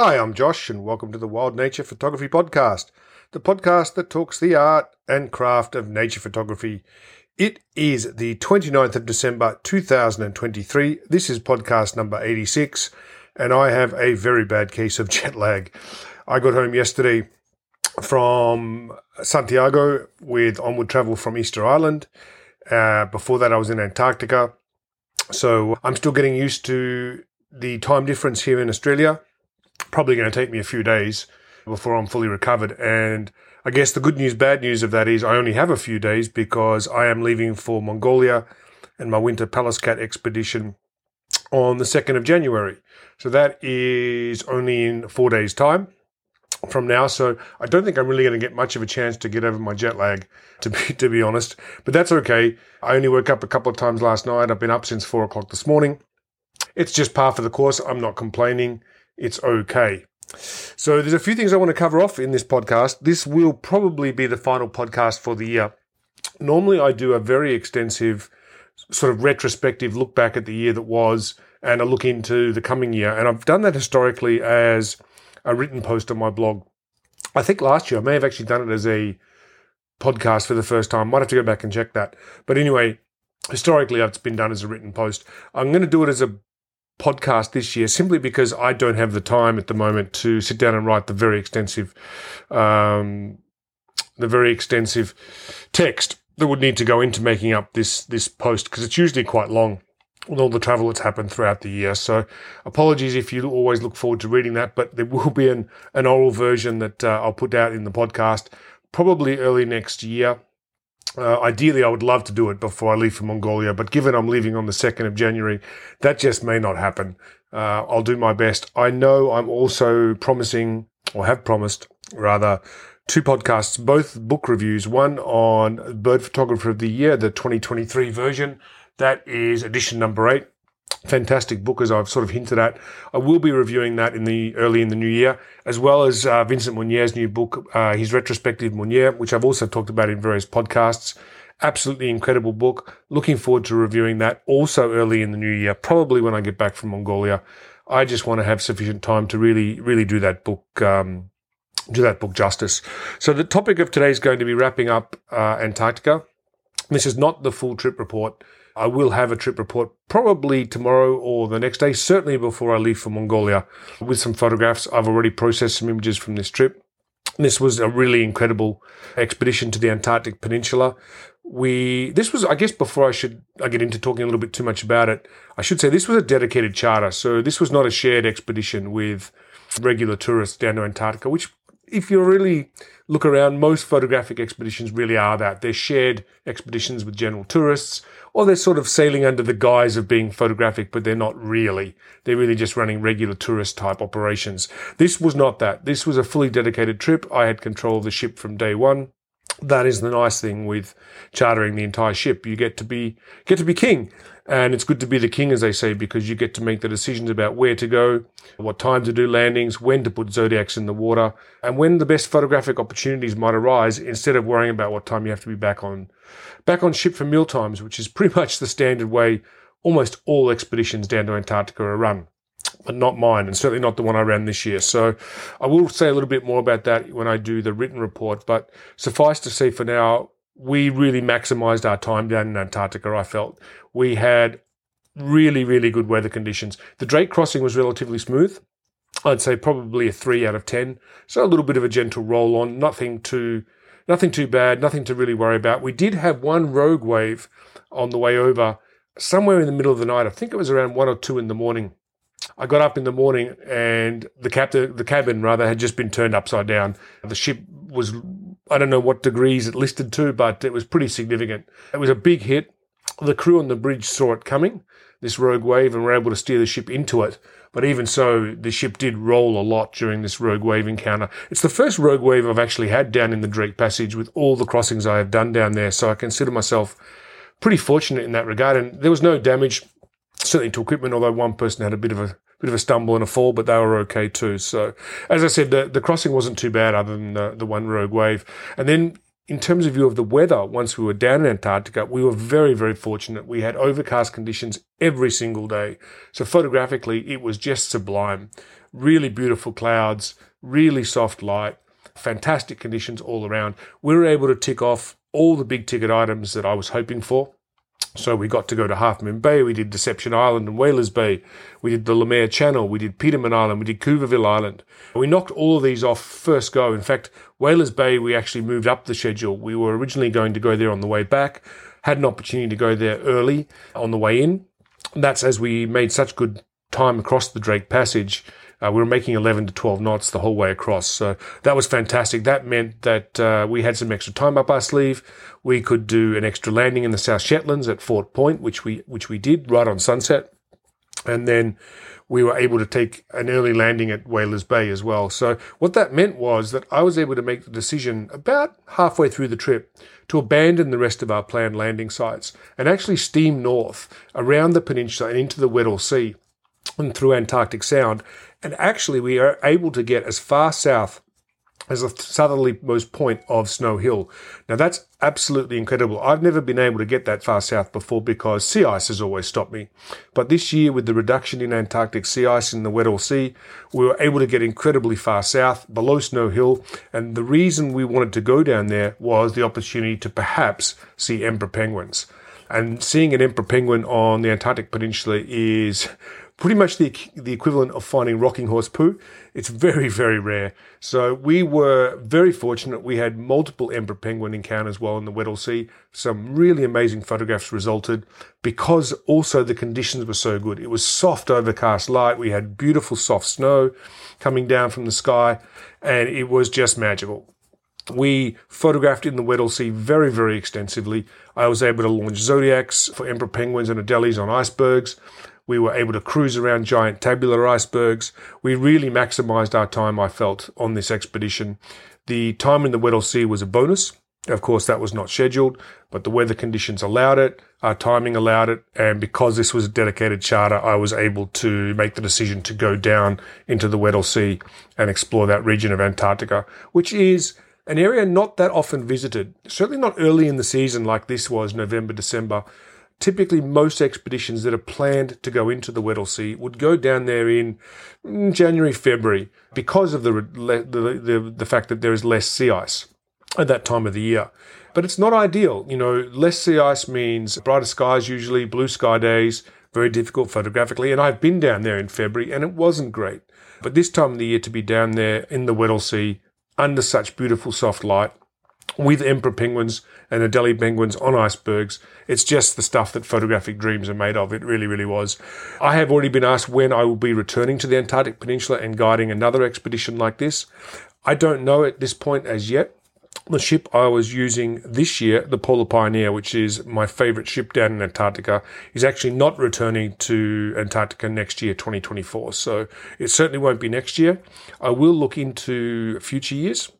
Hi, I'm Josh, and welcome to the Wild Nature Photography Podcast, the podcast that talks the art and craft of nature photography. It is the 29th of December 2023. This is podcast number 86, and I have a very bad case of jet lag. I got home yesterday from Santiago with onward travel from Easter Island. Uh, before that, I was in Antarctica. So I'm still getting used to the time difference here in Australia probably going to take me a few days before I'm fully recovered. And I guess the good news, bad news of that is I only have a few days because I am leaving for Mongolia and my winter Pallas Cat expedition on the 2nd of January. So that is only in four days' time from now. So I don't think I'm really going to get much of a chance to get over my jet lag, to be, to be honest. But that's okay. I only woke up a couple of times last night. I've been up since four o'clock this morning. It's just par for the course. I'm not complaining it's okay. So there's a few things I want to cover off in this podcast. This will probably be the final podcast for the year. Normally I do a very extensive sort of retrospective look back at the year that was and a look into the coming year. And I've done that historically as a written post on my blog. I think last year I may have actually done it as a podcast for the first time. Might have to go back and check that. But anyway, historically it's been done as a written post. I'm going to do it as a podcast this year simply because I don't have the time at the moment to sit down and write the very extensive, um, the very extensive text that would need to go into making up this this post because it's usually quite long with all the travel that's happened throughout the year. So apologies if you always look forward to reading that, but there will be an, an oral version that uh, I'll put out in the podcast probably early next year. Uh, ideally, I would love to do it before I leave for Mongolia, but given I'm leaving on the 2nd of January, that just may not happen. Uh, I'll do my best. I know I'm also promising, or have promised, rather, two podcasts, both book reviews. One on Bird Photographer of the Year, the 2023 version. That is edition number eight fantastic book, as I've sort of hinted at. I will be reviewing that in the early in the new year, as well as uh, Vincent Munier's new book, uh, his retrospective Munier, which I've also talked about in various podcasts. Absolutely incredible book. Looking forward to reviewing that also early in the new year, probably when I get back from Mongolia. I just want to have sufficient time to really, really do that book, um, do that book justice. So the topic of today is going to be wrapping up uh, Antarctica. This is not the full trip report. I will have a trip report probably tomorrow or the next day, certainly before I leave for Mongolia with some photographs. I've already processed some images from this trip. This was a really incredible expedition to the Antarctic Peninsula. We this was I guess before I should I get into talking a little bit too much about it, I should say this was a dedicated charter. So this was not a shared expedition with regular tourists down to Antarctica, which if you really look around, most photographic expeditions really are that. They're shared expeditions with general tourists, or they're sort of sailing under the guise of being photographic, but they're not really. They're really just running regular tourist type operations. This was not that. This was a fully dedicated trip. I had control of the ship from day one that is the nice thing with chartering the entire ship. You get to be get to be king, and it's good to be the king, as they say, because you get to make the decisions about where to go, what time to do landings, when to put zodiacs in the water, and when the best photographic opportunities might arise. Instead of worrying about what time you have to be back on back on ship for meal times, which is pretty much the standard way almost all expeditions down to Antarctica are run but not mine, and certainly not the one I ran this year. So I will say a little bit more about that when I do the written report. But suffice to say for now, we really maximized our time down in Antarctica, I felt. We had really, really good weather conditions. The Drake crossing was relatively smooth. I'd say probably a three out of 10. So a little bit of a gentle roll on, nothing too, nothing too bad, nothing to really worry about. We did have one rogue wave on the way over somewhere in the middle of the night. I think it was around one or two in the morning I got up in the morning and the captain, the cabin rather, had just been turned upside down. The ship was, I don't know what degrees it listed to, but it was pretty significant. It was a big hit. The crew on the bridge saw it coming, this rogue wave, and were able to steer the ship into it. But even so, the ship did roll a lot during this rogue wave encounter. It's the first rogue wave I've actually had down in the Drake Passage with all the crossings I have done down there. So I consider myself pretty fortunate in that regard. And there was no damage certainly to equipment, although one person had a bit of a bit of a stumble and a fall, but they were okay too. So, as I said, the, the crossing wasn't too bad other than the, the one rogue wave. And then in terms of view of the weather, once we were down in Antarctica, we were very, very fortunate. We had overcast conditions every single day. So photographically, it was just sublime. Really beautiful clouds, really soft light, fantastic conditions all around. We were able to tick off all the big ticket items that I was hoping for. So we got to go to Half Moon Bay, we did Deception Island and Whalers Bay, we did the Lemaire Channel, we did Petermann Island, we did Cuverville Island. We knocked all of these off first go. In fact, Whalers Bay, we actually moved up the schedule. We were originally going to go there on the way back, had an opportunity to go there early on the way in. That's as we made such good time across the Drake Passage uh, we were making 11 to 12 knots the whole way across. So that was fantastic. That meant that uh, we had some extra time up our sleeve. We could do an extra landing in the South Shetlands at Fort Point, which we which we did right on sunset, and then we were able to take an early landing at Whalers Bay as well. So what that meant was that I was able to make the decision about halfway through the trip to abandon the rest of our planned landing sites and actually steam north around the peninsula and into the Weddell Sea and through Antarctic Sound and actually, we are able to get as far south as the southerlymost point of Snow Hill. Now, that's absolutely incredible. I've never been able to get that far south before because sea ice has always stopped me. But this year, with the reduction in Antarctic sea ice in the Weddell Sea, we were able to get incredibly far south below Snow Hill. And the reason we wanted to go down there was the opportunity to perhaps see emperor penguins. And seeing an emperor penguin on the Antarctic Peninsula is pretty much the, the equivalent of finding rocking horse poo. It's very, very rare. So we were very fortunate. We had multiple emperor penguin encounters while in the Weddell Sea. Some really amazing photographs resulted because also the conditions were so good. It was soft overcast light. We had beautiful soft snow coming down from the sky and it was just magical. We photographed in the Weddell Sea very, very extensively. I was able to launch zodiacs for emperor penguins and adelies on icebergs. We were able to cruise around giant tabular icebergs. We really maximized our time, I felt, on this expedition. The time in the Weddell Sea was a bonus. Of course, that was not scheduled, but the weather conditions allowed it, our timing allowed it, and because this was a dedicated charter, I was able to make the decision to go down into the Weddell Sea and explore that region of Antarctica, which is an area not that often visited. Certainly not early in the season like this was November, December typically most expeditions that are planned to go into the Weddell Sea would go down there in mm, January, February because of the, the, the, the fact that there is less sea ice at that time of the year. But it's not ideal. You know, less sea ice means brighter skies, usually blue sky days, very difficult photographically. And I've been down there in February and it wasn't great. But this time of the year to be down there in the Weddell Sea under such beautiful soft light with emperor penguins and Adelie penguins on icebergs. It's just the stuff that photographic dreams are made of. It really, really was. I have already been asked when I will be returning to the Antarctic Peninsula and guiding another expedition like this. I don't know at this point as yet. The ship I was using this year, the Polar Pioneer, which is my favorite ship down in Antarctica, is actually not returning to Antarctica next year, 2024. So it certainly won't be next year. I will look into future years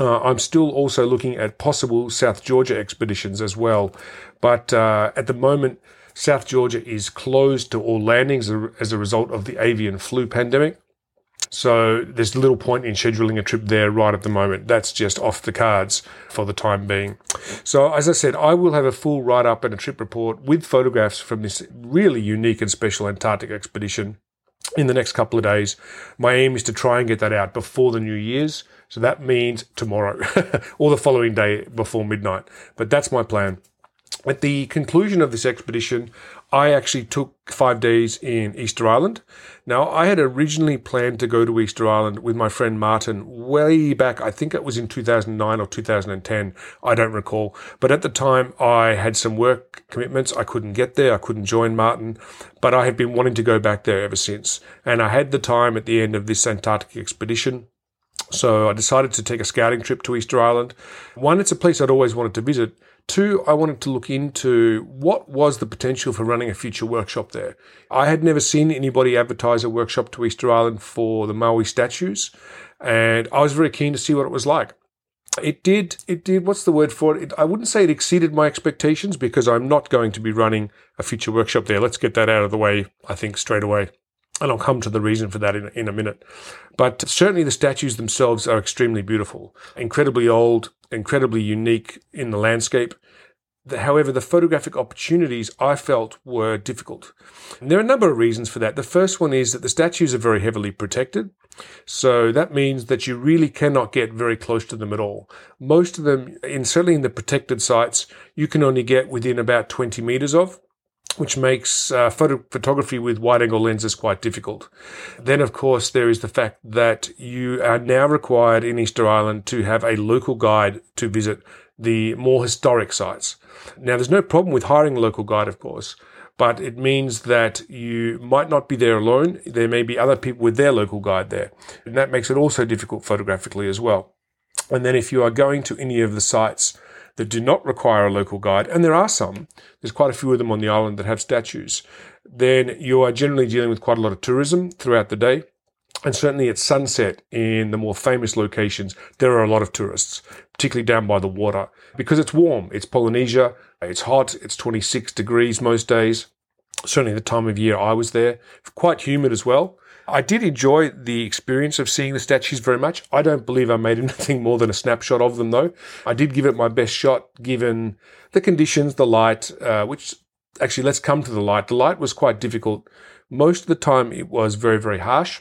uh, I'm still also looking at possible South Georgia expeditions as well. But uh, at the moment, South Georgia is closed to all landings as a result of the avian flu pandemic. So there's little point in scheduling a trip there right at the moment. That's just off the cards for the time being. So as I said, I will have a full write up and a trip report with photographs from this really unique and special Antarctic expedition in the next couple of days. My aim is to try and get that out before the New Year's. So that means tomorrow or the following day before midnight. But that's my plan. At the conclusion of this expedition, I actually took five days in Easter Island. Now, I had originally planned to go to Easter Island with my friend Martin way back. I think it was in 2009 or 2010. I don't recall. But at the time, I had some work commitments. I couldn't get there. I couldn't join Martin, but I had been wanting to go back there ever since. And I had the time at the end of this Antarctic expedition so I decided to take a scouting trip to Easter Island. One, it's a place I'd always wanted to visit. Two, I wanted to look into what was the potential for running a future workshop there. I had never seen anybody advertise a workshop to Easter Island for the Moai statues, and I was very keen to see what it was like. It did, it did, what's the word for it? it? I wouldn't say it exceeded my expectations because I'm not going to be running a future workshop there. Let's get that out of the way, I think, straight away. And I'll come to the reason for that in, in a minute. But certainly the statues themselves are extremely beautiful, incredibly old, incredibly unique in the landscape. However, the photographic opportunities I felt were difficult. And there are a number of reasons for that. The first one is that the statues are very heavily protected. So that means that you really cannot get very close to them at all. Most of them, in certainly in the protected sites, you can only get within about 20 meters of which makes uh, photo- photography with wide angle lenses quite difficult. Then, of course, there is the fact that you are now required in Easter Island to have a local guide to visit the more historic sites. Now, there's no problem with hiring a local guide, of course, but it means that you might not be there alone. There may be other people with their local guide there. And that makes it also difficult photographically as well. And then if you are going to any of the sites that do not require a local guide, and there are some, there's quite a few of them on the island that have statues, then you are generally dealing with quite a lot of tourism throughout the day. And certainly at sunset in the more famous locations, there are a lot of tourists, particularly down by the water, because it's warm. It's Polynesia. It's hot. It's 26 degrees most days. Certainly the time of year I was there. Quite humid as well. I did enjoy the experience of seeing the statues very much. I don't believe I made anything more than a snapshot of them, though. I did give it my best shot given the conditions, the light, uh, which actually, let's come to the light. The light was quite difficult. Most of the time, it was very, very harsh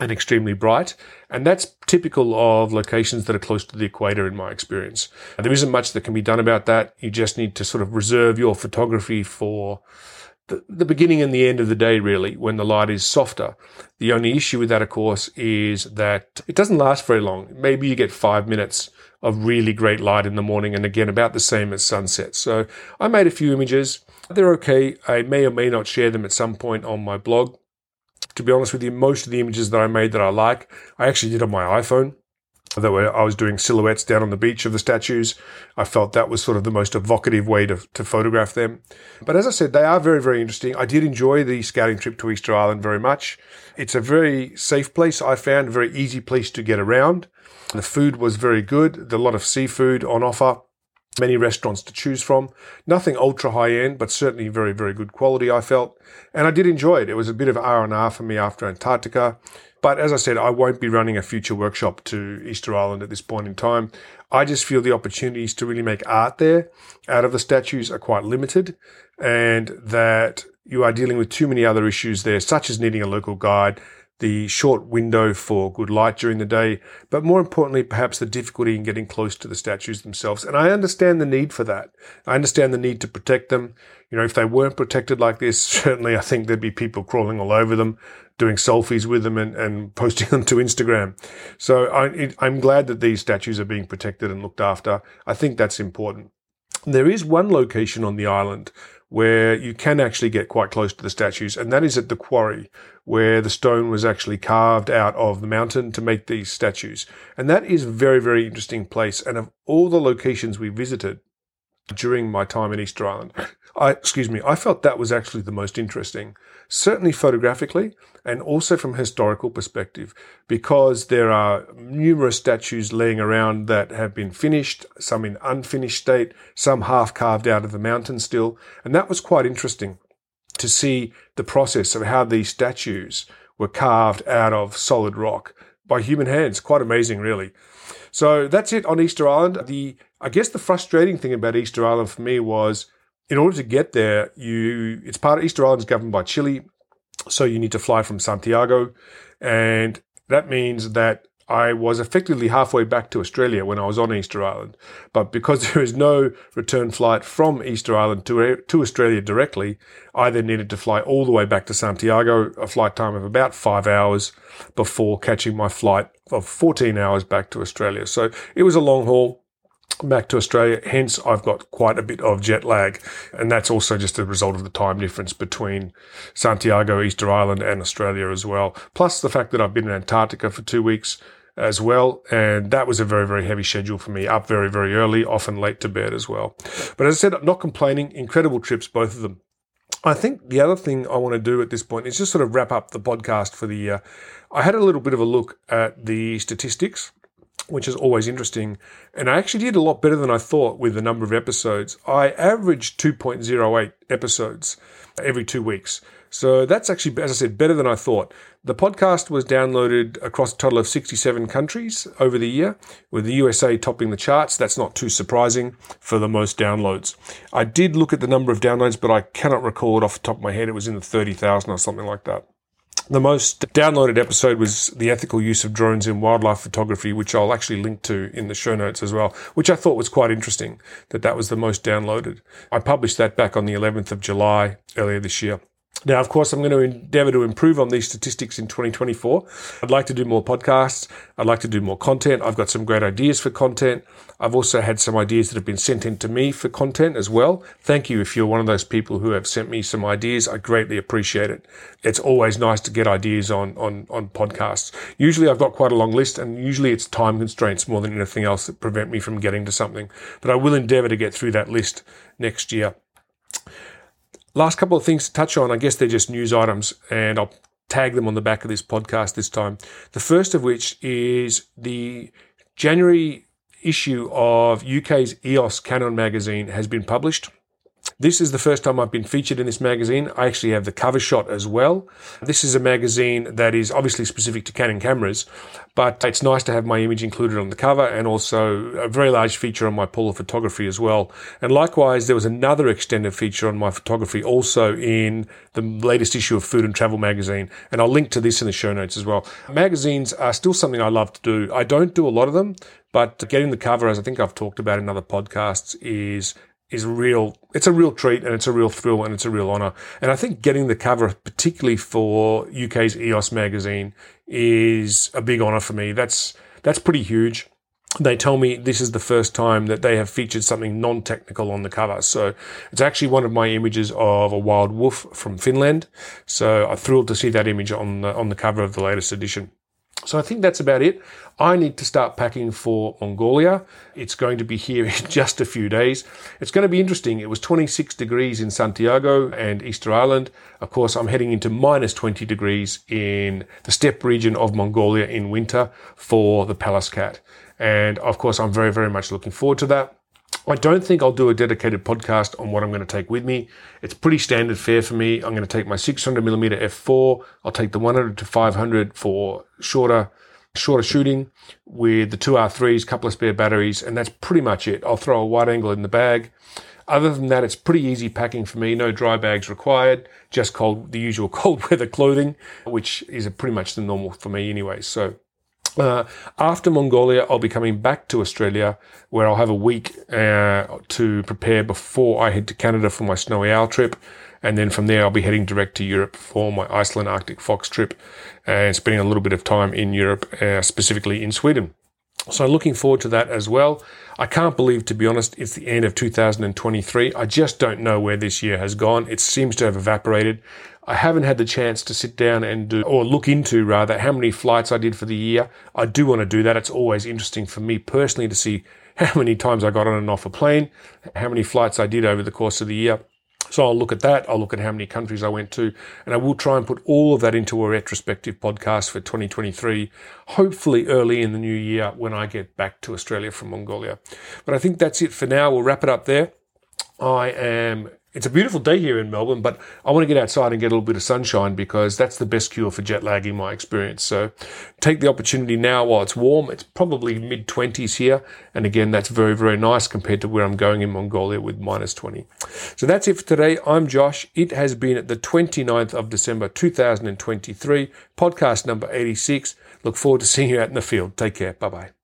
and extremely bright. And that's typical of locations that are close to the equator in my experience. There isn't much that can be done about that. You just need to sort of reserve your photography for the, beginning and the end of the day, really, when the light is softer. The only issue with that, of course, is that it doesn't last very long. Maybe you get five minutes of really great light in the morning and again about the same as sunset. So I made a few images. They're okay. I may or may not share them at some point on my blog. To be honest with you, most of the images that I made that I like, I actually did on my iPhone that were, I was doing silhouettes down on the beach of the statues. I felt that was sort of the most evocative way to, to photograph them. But as I said, they are very, very interesting. I did enjoy the scouting trip to Easter Island very much. It's a very safe place. I found a very easy place to get around. The food was very good. A lot of seafood on offer many restaurants to choose from. Nothing ultra high end, but certainly very, very good quality, I felt. And I did enjoy it. It was a bit of R&R for me after Antarctica. But as I said, I won't be running a future workshop to Easter Island at this point in time. I just feel the opportunities to really make art there out of the statues are quite limited and that you are dealing with too many other issues there, such as needing a local guide, the short window for good light during the day, but more importantly, perhaps the difficulty in getting close to the statues themselves. And I understand the need for that. I understand the need to protect them. You know, if they weren't protected like this, certainly I think there'd be people crawling all over them, doing selfies with them and, and posting them to Instagram. So I, I'm glad that these statues are being protected and looked after. I think that's important. There is one location on the island where you can actually get quite close to the statues, and that is at the quarry, where the stone was actually carved out of the mountain to make these statues. And that is a very, very interesting place. And of all the locations we visited during my time in Easter Island, I, excuse me, I felt that was actually the most interesting, certainly photographically and also from historical perspective, because there are numerous statues laying around that have been finished, some in unfinished state, some half carved out of the mountain still. And that was quite interesting to see the process of how these statues were carved out of solid rock by human hands. Quite amazing, really. So that's it on Easter Island. The, I guess the frustrating thing about Easter Island for me was in order to get there, you it's part of Easter Island is governed by Chile, so you need to fly from Santiago, and that means that I was effectively halfway back to Australia when I was on Easter Island. But because there is no return flight from Easter Island to, to Australia directly, I then needed to fly all the way back to Santiago, a flight time of about five hours before catching my flight of 14 hours back to Australia. So it was a long haul back to Australia. Hence, I've got quite a bit of jet lag. And that's also just a result of the time difference between Santiago, Easter Island, and Australia as well. Plus the fact that I've been in Antarctica for two weeks as well. And that was a very, very heavy schedule for me, up very, very early, often late to bed as well. But as I said, not complaining. Incredible trips, both of them. I think the other thing I want to do at this point is just sort of wrap up the podcast for the year. I had a little bit of a look at the statistics which is always interesting. And I actually did a lot better than I thought with the number of episodes. I averaged 2.08 episodes every two weeks. So that's actually, as I said, better than I thought. The podcast was downloaded across a total of 67 countries over the year, with the USA topping the charts. That's not too surprising for the most downloads. I did look at the number of downloads, but I cannot recall it off the top of my head. It was in the 30,000 or something like that. The most downloaded episode was the ethical use of drones in wildlife photography, which I'll actually link to in the show notes as well, which I thought was quite interesting that that was the most downloaded. I published that back on the 11th of July earlier this year. Now, of course, I'm going to endeavor to improve on these statistics in 2024. I'd like to do more podcasts. I'd like to do more content. I've got some great ideas for content. I've also had some ideas that have been sent in to me for content as well. Thank you if you're one of those people who have sent me some ideas. I greatly appreciate it. It's always nice to get ideas on, on, on podcasts. Usually I've got quite a long list and usually it's time constraints more than anything else that prevent me from getting to something. But I will endeavor to get through that list next year. Last couple of things to touch on, I guess they're just news items, and I'll tag them on the back of this podcast this time. The first of which is the January issue of UK's EOS Canon magazine has been published. This is the first time I've been featured in this magazine. I actually have the cover shot as well. This is a magazine that is obviously specific to Canon cameras, but it's nice to have my image included on the cover and also a very large feature on my polar photography as well. And likewise, there was another extended feature on my photography also in the latest issue of Food and Travel magazine. And I'll link to this in the show notes as well. Magazines are still something I love to do. I don't do a lot of them, but getting the cover, as I think I've talked about in other podcasts, is is real. It's a real treat and it's a real thrill and it's a real honor. And I think getting the cover, particularly for UK's EOS magazine, is a big honor for me. That's that's pretty huge. They tell me this is the first time that they have featured something non-technical on the cover. So it's actually one of my images of a wild wolf from Finland. So I'm thrilled to see that image on the, on the cover of the latest edition. So I think that's about it. I need to start packing for Mongolia. It's going to be here in just a few days. It's going to be interesting. It was 26 degrees in Santiago and Easter Island. Of course, I'm heading into minus 20 degrees in the steppe region of Mongolia in winter for the Pallas cat. And of course, I'm very, very much looking forward to that. I don't think I'll do a dedicated podcast on what I'm going to take with me. It's pretty standard fare for me. I'm going to take my 600 millimeter f4. I'll take the 100 to 500 for shorter, shorter shooting with the two R3s, couple of spare batteries, and that's pretty much it. I'll throw a wide angle in the bag. Other than that, it's pretty easy packing for me. No dry bags required. Just cold, the usual cold weather clothing, which is pretty much the normal for me anyway. So uh, after Mongolia, I'll be coming back to Australia where I'll have a week uh, to prepare before I head to Canada for my snowy owl trip. And then from there, I'll be heading direct to Europe for my Iceland Arctic Fox trip and spending a little bit of time in Europe, uh, specifically in Sweden. So looking forward to that as well. I can't believe, to be honest, it's the end of 2023. I just don't know where this year has gone. It seems to have evaporated. I haven't had the chance to sit down and do, or look into rather, how many flights I did for the year. I do want to do that. It's always interesting for me personally to see how many times I got on and off a plane, how many flights I did over the course of the year. So I'll look at that. I'll look at how many countries I went to, and I will try and put all of that into a retrospective podcast for 2023, hopefully early in the new year when I get back to Australia from Mongolia. But I think that's it for now. We'll wrap it up there. I am it's a beautiful day here in Melbourne, but I want to get outside and get a little bit of sunshine because that's the best cure for jet lag in my experience. So take the opportunity now while it's warm. It's probably mid 20s here. And again, that's very, very nice compared to where I'm going in Mongolia with minus 20. So that's it for today. I'm Josh. It has been at the 29th of December 2023, podcast number 86. Look forward to seeing you out in the field. Take care. Bye bye.